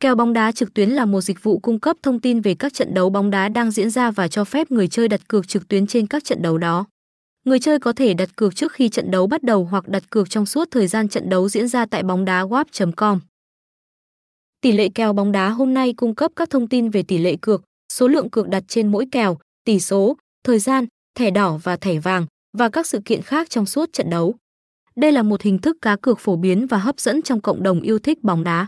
Kèo bóng đá trực tuyến là một dịch vụ cung cấp thông tin về các trận đấu bóng đá đang diễn ra và cho phép người chơi đặt cược trực tuyến trên các trận đấu đó. Người chơi có thể đặt cược trước khi trận đấu bắt đầu hoặc đặt cược trong suốt thời gian trận đấu diễn ra tại bóng đá wap.com. Tỷ lệ kèo bóng đá hôm nay cung cấp các thông tin về tỷ lệ cược, số lượng cược đặt trên mỗi kèo, tỷ số, thời gian, thẻ đỏ và thẻ vàng và các sự kiện khác trong suốt trận đấu. Đây là một hình thức cá cược phổ biến và hấp dẫn trong cộng đồng yêu thích bóng đá.